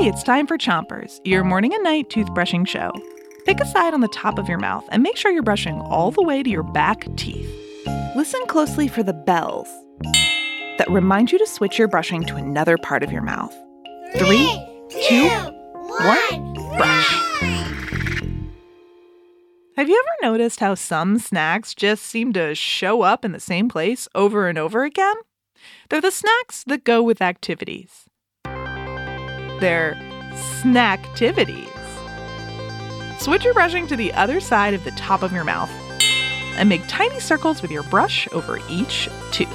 Hey, it's time for Chompers, your morning and night toothbrushing show. Pick a side on the top of your mouth and make sure you're brushing all the way to your back teeth. Listen closely for the bells that remind you to switch your brushing to another part of your mouth. Three, two, one, brush. Have you ever noticed how some snacks just seem to show up in the same place over and over again? They're the snacks that go with activities. They're snacktivities. Switch your brushing to the other side of the top of your mouth and make tiny circles with your brush over each tooth.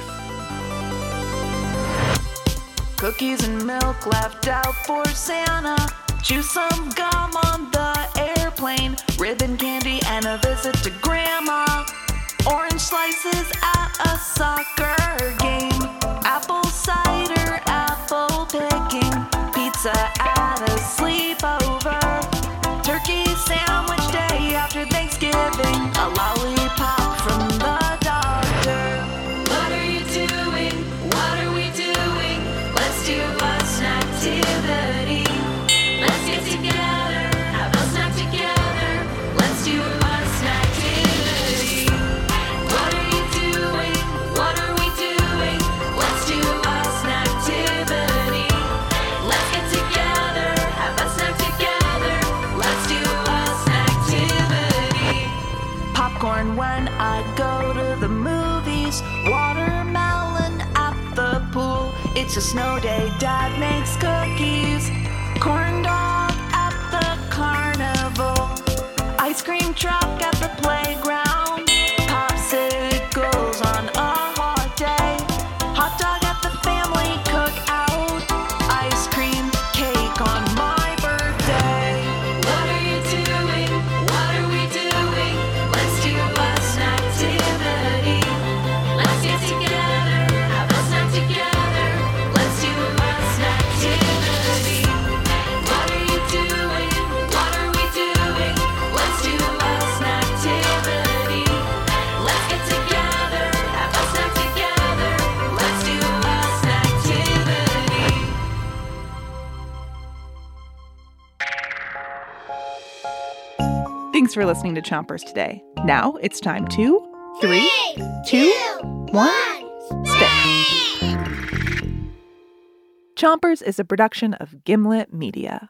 Cookies and milk left out for Santa. Chew some gum on the airplane. Ribbon candy and a visit to Grandma. Orange slices at a soccer Thanksgiving. Go to the movies. Watermelon at the pool. It's a snow day. Dad makes cookies. Corn dog at the carnival. Ice cream truck at Thanks for listening to Chompers today. Now it's time to three, two, one, spit. Chompers is a production of Gimlet Media.